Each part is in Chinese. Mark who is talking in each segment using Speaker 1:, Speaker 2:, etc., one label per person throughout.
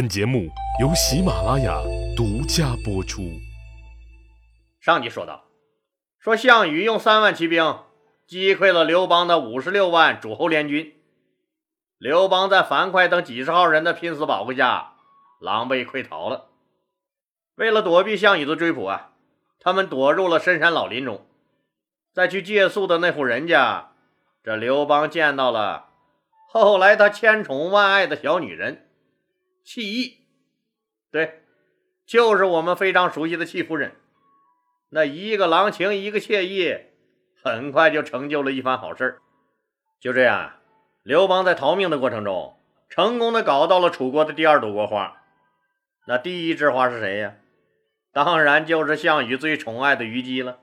Speaker 1: 本节目由喜马拉雅独家播出。
Speaker 2: 上集说到，说项羽用三万骑兵击溃了刘邦的五十六万诸侯联军，刘邦在樊哙等几十号人的拼死保护下，狼狈溃逃了。为了躲避项羽的追捕啊，他们躲入了深山老林中。在去借宿的那户人家，这刘邦见到了后来他千宠万爱的小女人。戚意，对，就是我们非常熟悉的戚夫人。那一个郎情，一个妾意，很快就成就了一番好事就这样，刘邦在逃命的过程中，成功的搞到了楚国的第二朵国花。那第一枝花是谁呀？当然就是项羽最宠爱的虞姬了。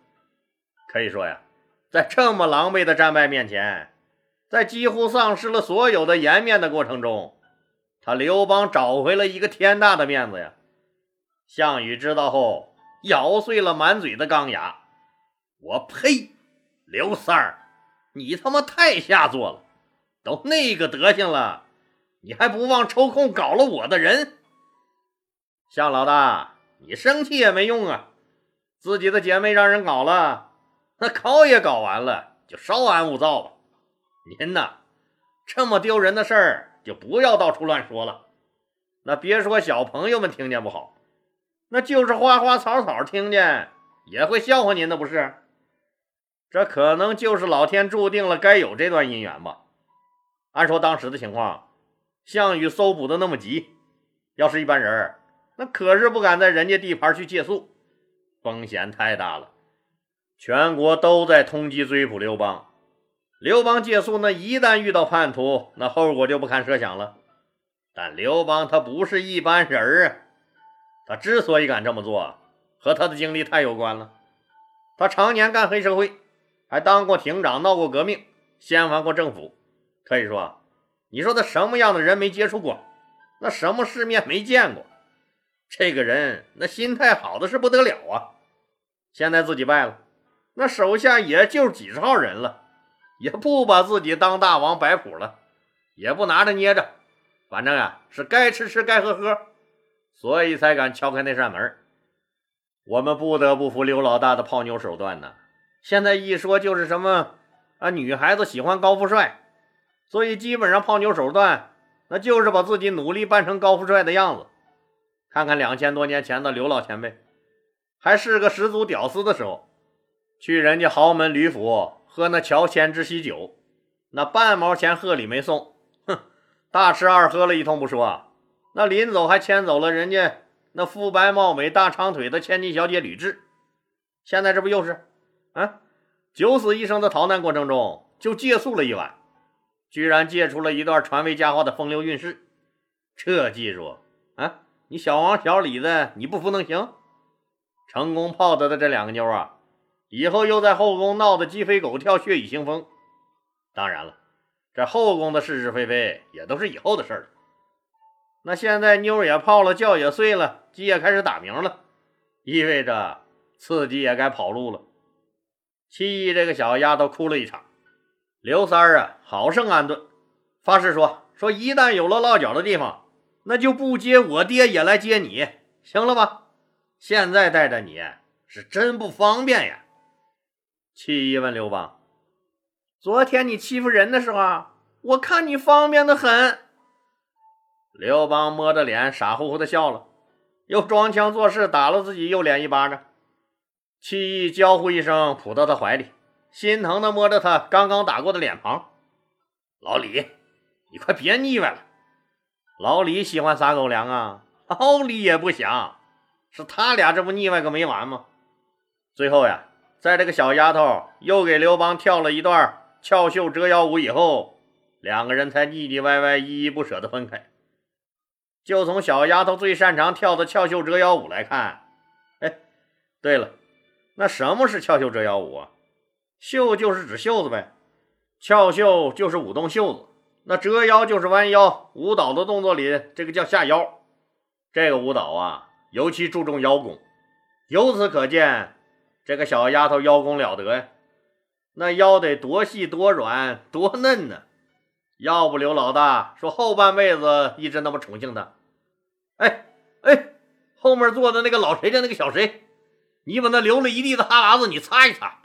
Speaker 2: 可以说呀，在这么狼狈的战败面前，在几乎丧失了所有的颜面的过程中。他刘邦找回了一个天大的面子呀！项羽知道后，咬碎了满嘴的钢牙：“我呸！刘三儿，你他妈太下作了！都那个德行了，你还不忘抽空搞了我的人？项老大，你生气也没用啊！自己的姐妹让人搞了，那搞也搞完了，就稍安勿躁吧。您呐，这么丢人的事儿。”就不要到处乱说了，那别说小朋友们听见不好，那就是花花草草听见也会笑话您的，不是？这可能就是老天注定了该有这段姻缘吧。按说当时的情况，项羽搜捕的那么急，要是一般人，那可是不敢在人家地盘去借宿，风险太大了。全国都在通缉追捕刘邦。刘邦借宿，那一旦遇到叛徒，那后果就不堪设想了。但刘邦他不是一般人儿啊，他之所以敢这么做，和他的经历太有关了。他常年干黑社会，还当过亭长，闹过革命，掀翻过政府。可以说，你说他什么样的人没接触过？那什么世面没见过？这个人那心态好的是不得了啊！现在自己败了，那手下也就几十号人了。也不把自己当大王摆谱了，也不拿着捏着，反正啊是该吃吃该喝喝，所以才敢敲开那扇门。我们不得不服刘老大的泡妞手段呢。现在一说就是什么啊，女孩子喜欢高富帅，所以基本上泡妞手段那就是把自己努力扮成高富帅的样子。看看两千多年前的刘老前辈，还是个十足屌丝的时候，去人家豪门吕府。喝那乔迁之喜酒，那半毛钱贺礼没送，哼，大吃二喝了一通不说，那临走还牵走了人家那肤白貌美、大长腿的千金小姐吕雉。现在这不又是啊？九死一生的逃难过程中就借宿了一晚，居然借出了一段传为佳话的风流韵事。这技术啊，你小王小李子你不服能行？成功泡得的这两个妞啊！以后又在后宫闹得鸡飞狗跳、血雨腥风。当然了，这后宫的是是非非也都是以后的事了。那现在妞也泡了，觉也睡了，鸡也开始打鸣了，意味着刺激也该跑路了。七姨这个小丫头哭了一场。刘三儿啊，好生安顿，发誓说说一旦有了落脚的地方，那就不接我爹也来接你，行了吧？现在带着你是真不方便呀。戚意问刘邦：“昨天你欺负人的时候，我看你方便的很。”刘邦摸着脸，傻乎乎的笑了，又装腔作势打了自己右脸一巴掌。戚意娇呼一声，扑到他怀里，心疼的摸着他刚刚打过的脸庞：“老李，你快别腻歪了。”老李喜欢撒狗粮啊，老李也不想，是他俩这不腻歪个没完吗？最后呀。在这个小丫头又给刘邦跳了一段翘袖折腰舞以后，两个人才腻腻歪歪、依依不舍地分开。就从小丫头最擅长跳的翘袖折腰舞来看，哎，对了，那什么是翘袖折腰舞啊？袖就是指袖子呗，翘袖就是舞动袖子，那折腰就是弯腰。舞蹈的动作里，这个叫下腰。这个舞蹈啊，尤其注重腰功，由此可见。这个小丫头腰功了得呀，那腰得多细多软多嫩呢！要不刘老大说后半辈子一直那么宠幸她，哎哎，后面坐的那个老谁家那个小谁，你把那流了一地的哈喇子你擦一擦，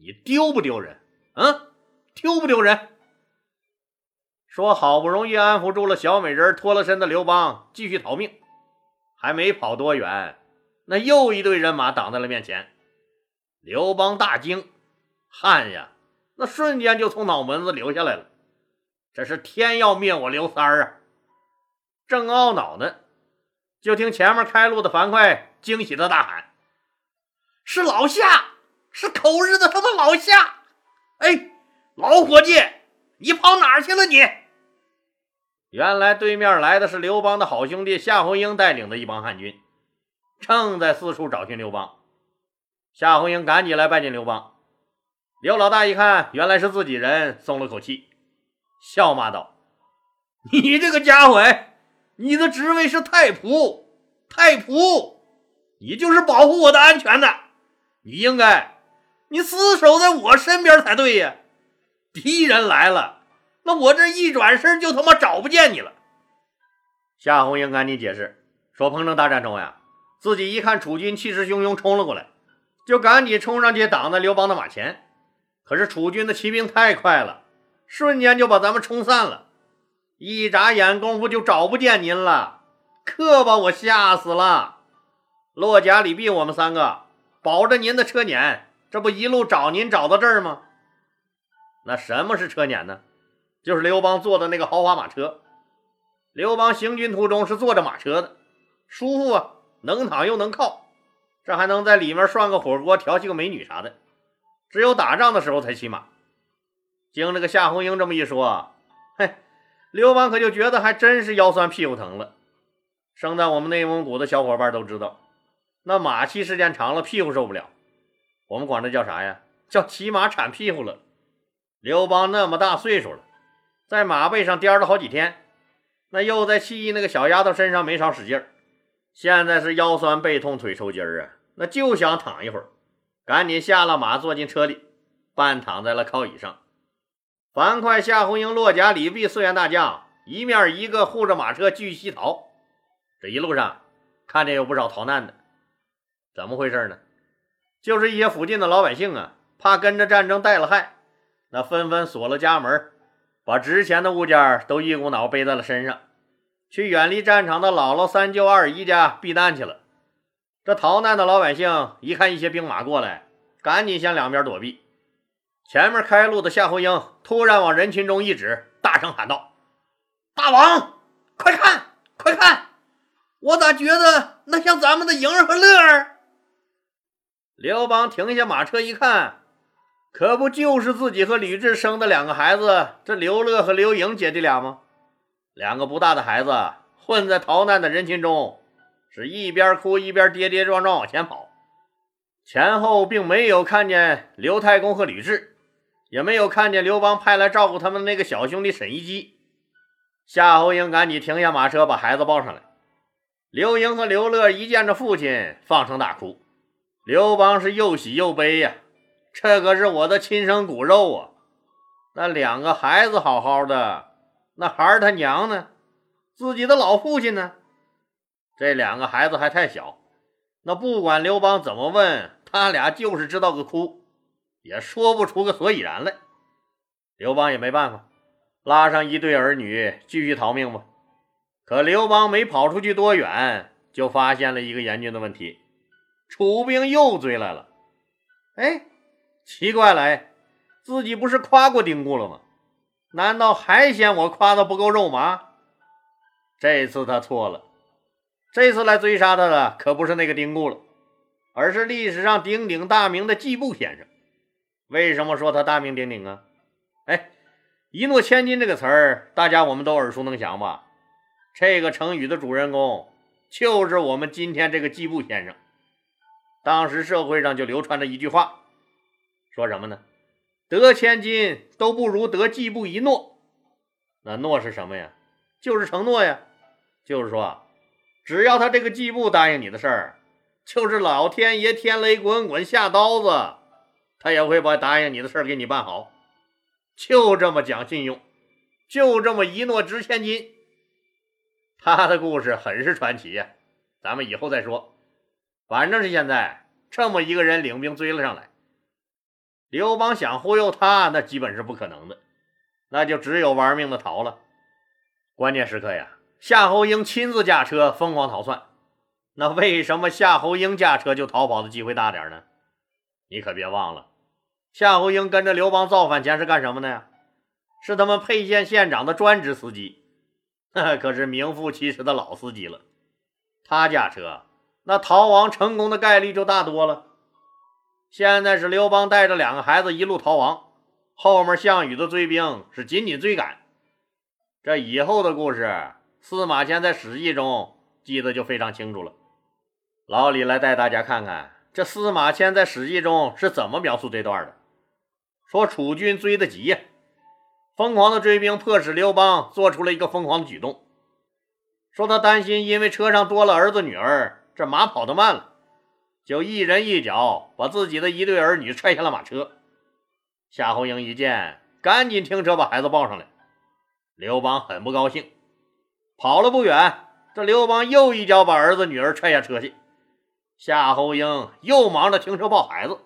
Speaker 2: 你丢不丢人？啊，丢不丢人？说好不容易安抚住了小美人脱了身的刘邦，继续逃命，还没跑多远，那又一队人马挡在了面前。刘邦大惊，汗呀，那瞬间就从脑门子流下来了。这是天要灭我刘三儿啊！正懊恼呢，就听前面开路的樊哙惊喜的大喊：“是老夏，是口日的他妈老夏！哎，老伙计，你跑哪儿去了你？”原来对面来的是刘邦的好兄弟夏侯婴带领的一帮汉军，正在四处找寻刘邦。夏侯婴赶紧来拜见刘邦。刘老大一看，原来是自己人，松了口气，笑骂道：“你这个家伙，你的职位是太仆，太仆，你就是保护我的安全的，你应该，你死守在我身边才对呀！敌人来了。”那我这一转身就他妈找不见你了。夏侯婴赶紧解释说：“彭城大战中呀，自己一看楚军气势汹汹冲了过来，就赶紧冲上去挡在刘邦的马前。可是楚军的骑兵太快了，瞬间就把咱们冲散了。一眨眼功夫就找不见您了，可把我吓死了。骆甲、李毕，我们三个保着您的车辇，这不一路找您找到这儿吗？那什么是车辇呢？”就是刘邦坐的那个豪华马车。刘邦行军途中是坐着马车的，舒服啊，能躺又能靠，这还能在里面涮个火锅、调戏个美女啥的。只有打仗的时候才骑马。经这个夏侯婴这么一说，嘿，刘邦可就觉得还真是腰酸屁股疼了。生在我们内蒙古的小伙伴都知道，那马骑时间长了，屁股受不了。我们管这叫啥呀？叫骑马铲屁股了。刘邦那么大岁数了。在马背上颠了好几天，那又在戚义那个小丫头身上没少使劲儿，现在是腰酸背痛腿抽筋儿啊，那就想躺一会儿，赶紧下了马，坐进车里，半躺在了靠椅上。樊哙、夏侯婴、骆甲、李毕四员大将一面一个护着马车继续西逃。这一路上看见有不少逃难的，怎么回事呢？就是一些附近的老百姓啊，怕跟着战争带了害，那纷纷锁了家门。把值钱的物件都一股脑背在了身上，去远离战场的姥姥、三舅、二姨家避难去了。这逃难的老百姓一看一些兵马过来，赶紧向两边躲避。前面开路的夏侯婴突然往人群中一指，大声喊道：“大王，快看，快看！我咋觉得那像咱们的莹儿和乐儿？”刘邦停下马车一看。可不就是自己和吕雉生的两个孩子，这刘乐和刘盈姐弟俩吗？两个不大的孩子混在逃难的人群中，是一边哭一边跌跌撞撞往前跑，前后并没有看见刘太公和吕雉，也没有看见刘邦派来照顾他们的那个小兄弟沈一基。夏侯婴赶紧停下马车，把孩子抱上来。刘盈和刘乐一见着父亲，放声大哭。刘邦是又喜又悲呀。这可是我的亲生骨肉啊！那两个孩子好好的，那孩儿他娘呢？自己的老父亲呢？这两个孩子还太小，那不管刘邦怎么问，他俩就是知道个哭，也说不出个所以然来。刘邦也没办法，拉上一对儿女继续逃命吧。可刘邦没跑出去多远，就发现了一个严峻的问题：楚兵又追来了。哎！奇怪了，自己不是夸过丁固了吗？难道还嫌我夸的不够肉麻？这次他错了，这次来追杀他的可不是那个丁固了，而是历史上鼎鼎大名的季布先生。为什么说他大名鼎鼎啊？哎，一诺千金这个词儿，大家我们都耳熟能详吧？这个成语的主人公就是我们今天这个季布先生。当时社会上就流传着一句话。说什么呢？得千金都不如得季布一诺。那诺是什么呀？就是承诺呀。就是说，只要他这个季布答应你的事儿，就是老天爷天雷滚滚下刀子，他也会把答应你的事儿给你办好。就这么讲信用，就这么一诺值千金。他的故事很是传奇呀，咱们以后再说。反正是现在这么一个人领兵追了上来，刘邦想忽悠他，那基本是不可能的，那就只有玩命的逃了。关键时刻呀，夏侯婴亲自驾车疯狂逃窜。那为什么夏侯婴驾车就逃跑的机会大点呢？你可别忘了，夏侯婴跟着刘邦造反前是干什么的呀？是他们沛县县长的专职司机，那 可是名副其实的老司机了。他驾车，那逃亡成功的概率就大多了。现在是刘邦带着两个孩子一路逃亡，后面项羽的追兵是紧紧追赶。这以后的故事，司马迁在《史记》中记得就非常清楚了。老李来带大家看看，这司马迁在《史记》中是怎么描述这段的。说楚军追得急呀，疯狂的追兵迫使刘邦做出了一个疯狂的举动。说他担心，因为车上多了儿子女儿，这马跑得慢了，就一人一脚把自己的一对儿女踹下了马车。夏侯婴一见，赶紧停车把孩子抱上来。刘邦很不高兴，跑了不远，这刘邦又一脚把儿子女儿踹下车去。夏侯婴又忙着停车抱孩子。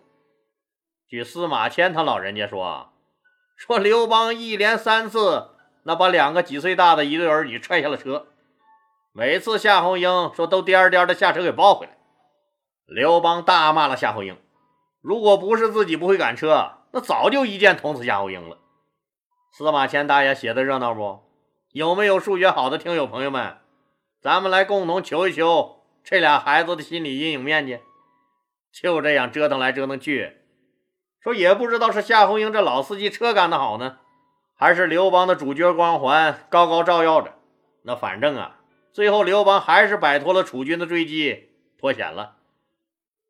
Speaker 2: 据司马迁他老人家说，说刘邦一连三次那把两个几岁大的一对儿女踹下了车，每次夏侯婴说都颠颠的下车给抱回来。刘邦大骂了夏侯婴，如果不是自己不会赶车，那早就一剑捅死夏侯婴了。司马迁大爷写的热闹不？有没有数学好的听友朋友们？咱们来共同求一求。这俩孩子的心理阴影面积，就这样折腾来折腾去，说也不知道是夏侯婴这老司机车干得好呢，还是刘邦的主角光环高高照耀着。那反正啊，最后刘邦还是摆脱了楚军的追击，脱险了。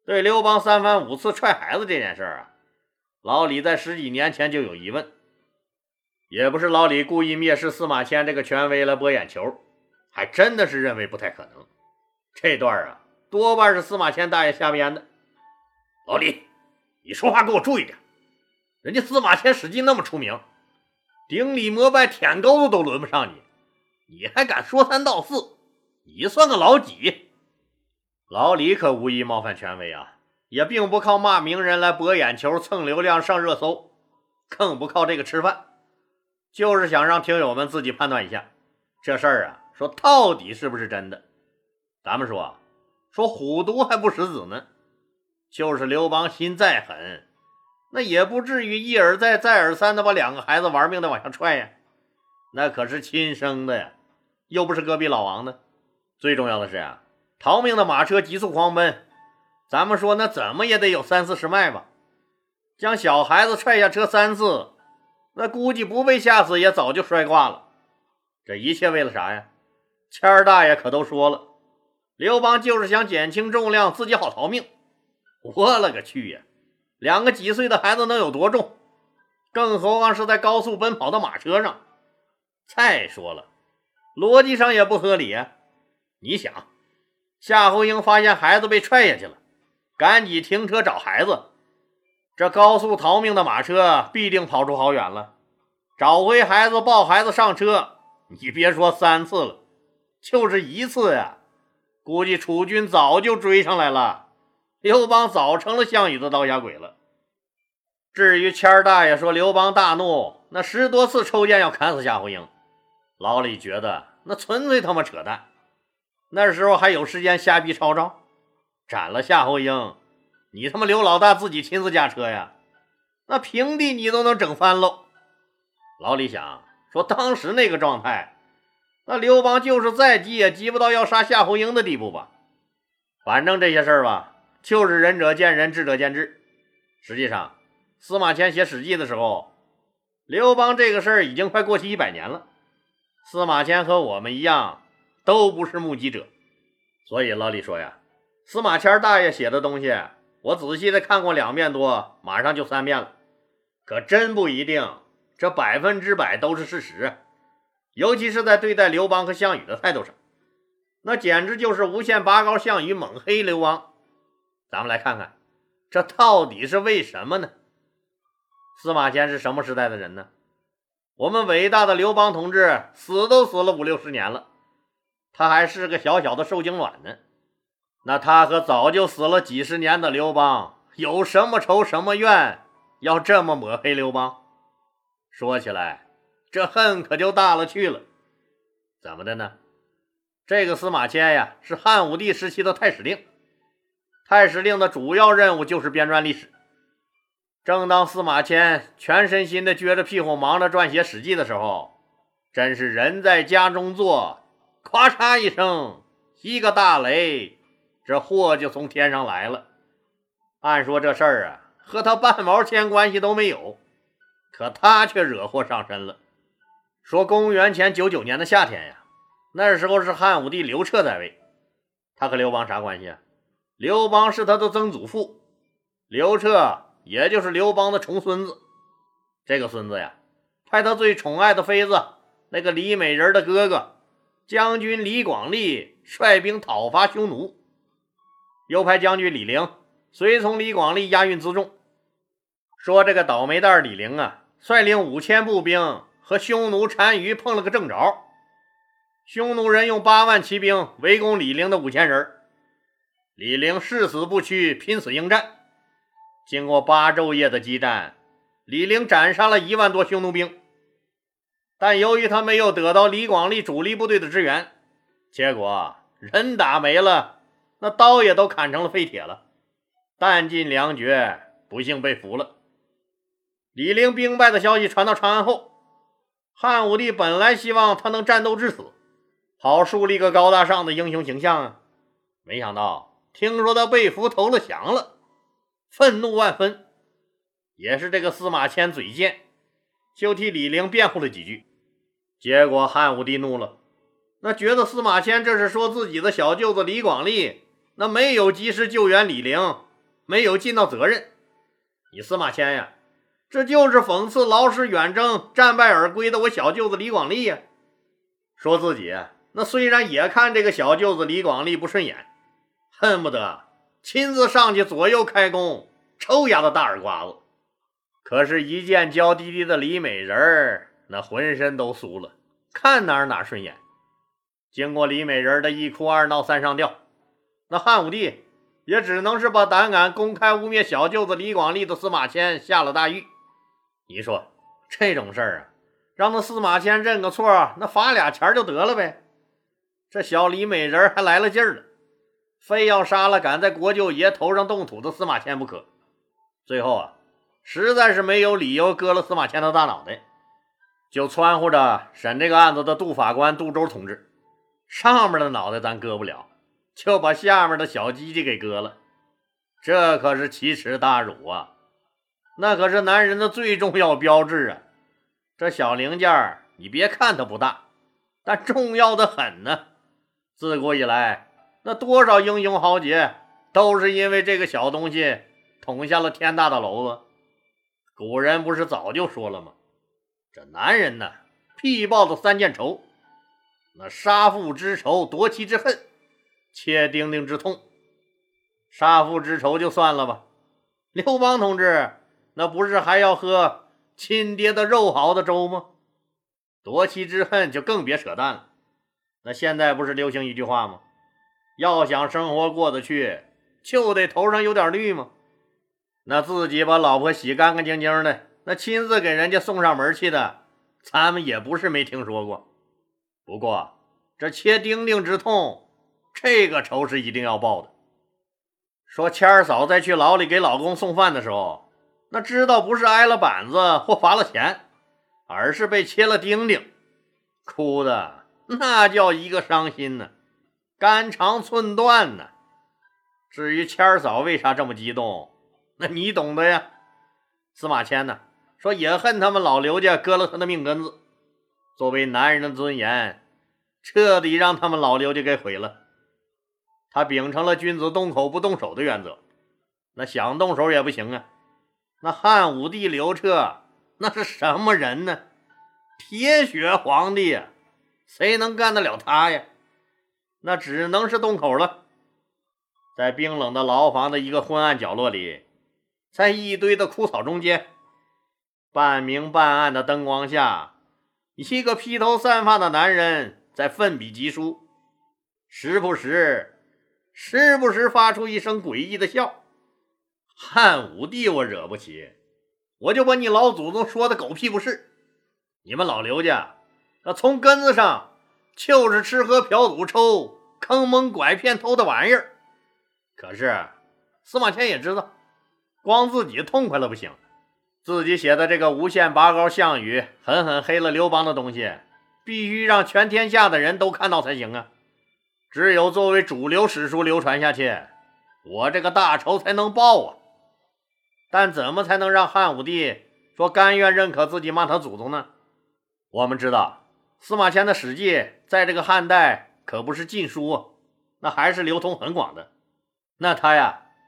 Speaker 2: 对刘邦三番五次踹孩子这件事啊，老李在十几年前就有疑问，也不是老李故意蔑视司马迁这个权威来博眼球，还真的是认为不太可能。这段啊，多半是司马迁大爷瞎编的。老李，你说话给我注意点。人家司马迁史记那么出名，顶礼膜拜舔钩子都轮不上你，你还敢说三道四？你算个老几？老李可无意冒犯权威啊，也并不靠骂名人来博眼球、蹭流量、上热搜，更不靠这个吃饭，就是想让听友们自己判断一下这事儿啊，说到底是不是真的。咱们说，说虎毒还不食子呢，就是刘邦心再狠，那也不至于一而再、再而三的把两个孩子玩命的往下踹呀，那可是亲生的呀，又不是隔壁老王的。最重要的是啊，逃命的马车急速狂奔，咱们说那怎么也得有三四十迈吧，将小孩子踹下车三次，那估计不被吓死也早就摔挂了。这一切为了啥呀？谦儿大爷可都说了。刘邦就是想减轻重量，自己好逃命。我勒个去呀！两个几岁的孩子能有多重？更何况是在高速奔跑的马车上。再说了，逻辑上也不合理啊！你想，夏侯婴发现孩子被踹下去了，赶紧停车找孩子。这高速逃命的马车必定跑出好远了。找回孩子，抱孩子上车。你别说三次了，就是一次呀！估计楚军早就追上来了，刘邦早成了项羽的刀下鬼了。至于谦儿大爷说刘邦大怒，那十多次抽剑要砍死夏侯婴，老李觉得那纯粹他妈扯淡。那时候还有时间瞎逼抄招，斩了夏侯婴，你他妈刘老大自己亲自驾车呀？那平地你都能整翻喽。老李想说，当时那个状态。那刘邦就是再急也急不到要杀夏侯婴的地步吧？反正这些事儿吧，就是仁者见仁，智者见智。实际上，司马迁写《史记》的时候，刘邦这个事儿已经快过去一百年了。司马迁和我们一样，都不是目击者，所以老李说呀，司马迁大爷写的东西，我仔细的看过两遍多，马上就三遍了，可真不一定，这百分之百都是事实。尤其是在对待刘邦和项羽的态度上，那简直就是无限拔高项羽，猛黑刘邦。咱们来看看，这到底是为什么呢？司马迁是什么时代的人呢？我们伟大的刘邦同志死都死了五六十年了，他还是个小小的受精卵呢。那他和早就死了几十年的刘邦有什么仇什么怨，要这么抹黑刘邦？说起来，这恨可就大了去了。怎么的呢？这个司马迁呀，是汉武帝时期的太史令。太史令的主要任务就是编撰历史。正当司马迁全身心的撅着屁股忙着撰写《史记》的时候，真是人在家中坐，咵嚓一声，一个大雷，这祸就从天上来了。按说这事儿啊，和他半毛钱关系都没有，可他却惹祸上身了。说公元前九九年的夏天呀，那时候是汉武帝刘彻在位，他和刘邦啥关系啊？刘邦是他的曾祖父，刘彻也就是刘邦的重孙子。这个孙子呀，派他最宠爱的妃子那个李美人的哥哥将军李广利率兵讨伐匈奴，又派将军李陵随从李广利押运辎重。说这个倒霉蛋李陵啊，率领五千步兵和匈奴单于碰了个正着，匈奴人用八万骑兵围攻李陵的五千人。李陵誓死不屈，拼死应战。经过八昼夜的激战，李陵斩杀了一万多匈奴兵。但由于他没有得到李广利主力部队的支援，结果人打没了，那刀也都砍成了废铁了，弹尽粮绝，不幸被俘了。李陵兵败的消息传到长安后，汉武帝本来希望他能战斗至死，好树立个高大上的英雄形象啊，没想到。听说他被俘投了降了，愤怒万分。也是这个司马迁嘴贱，就替李陵辩护了几句。结果汉武帝怒了，那觉得司马迁这是说自己的小舅子李广利那没有及时救援李陵，没有尽到责任。你司马迁呀，这就是讽刺劳师远征战败而归的我小舅子李广利呀。说自己那虽然也看这个小舅子李广利不顺眼。恨不得亲自上去左右开弓，抽丫的大耳刮子。可是，一见娇滴滴的李美人那浑身都酥了，看哪哪顺眼。经过李美人的一哭二闹三上吊，那汉武帝也只能是把胆敢公开污蔑小舅子李广利的司马迁下了大狱。你说这种事儿啊，让那司马迁认个错，那罚俩钱就得了呗。这小李美人还来了劲儿了。非要杀了敢在国舅爷头上动土的司马迁不可。最后啊，实在是没有理由割了司马迁的大脑袋，就撺掇着审这个案子的杜法官杜周同志，上面的脑袋咱割不了，就把下面的小鸡鸡给割了。这可是奇耻大辱啊！那可是男人的最重要标志啊！这小零件你别看它不大，但重要的很呢。自古以来。那多少英雄豪杰都是因为这个小东西捅下了天大的娄子。古人不是早就说了吗？这男人呢，必报的三件仇：那杀父之仇、夺妻之恨、切丁丁之痛。杀父之仇就算了吧，刘邦同志那不是还要喝亲爹的肉熬的粥吗？夺妻之恨就更别扯淡了。那现在不是流行一句话吗？要想生活过得去，就得头上有点绿吗？那自己把老婆洗干干净净的，那亲自给人家送上门去的，咱们也不是没听说过。不过这切丁丁之痛，这个仇是一定要报的。说谦儿嫂在去牢里给老公送饭的时候，那知道不是挨了板子或罚了钱，而是被切了丁丁，哭的那叫一个伤心呢。肝肠寸断呢。至于谦儿嫂为啥这么激动，那你懂的呀。司马迁呢说也恨他们老刘家割了他的命根子，作为男人的尊严，彻底让他们老刘家给毁了。他秉承了君子动口不动手的原则，那想动手也不行啊。那汉武帝刘彻那是什么人呢？铁血皇帝呀，谁能干得了他呀？那只能是动口了，在冰冷的牢房的一个昏暗角落里，在一堆的枯草中间，半明半暗的灯光下，一个披头散发的男人在奋笔疾书，时不时、时不时发出一声诡异的笑。汉武帝我惹不起，我就把你老祖宗说的狗屁不是。你们老刘家，那从根子上就是吃喝嫖赌抽、坑蒙拐骗偷的玩意儿。可是司马迁也知道，光自己痛快了不行，自己写的这个无限拔高项羽狠狠黑了刘邦的东西，必须让全天下的人都看到才行啊！只有作为主流史书流传下去，我这个大仇才能报啊！但怎么才能让汉武帝说甘愿认可自己骂他祖宗呢？我们知道，司马迁的《史记》在这个汉代可不是禁书，那还是流通很广的。那他呀，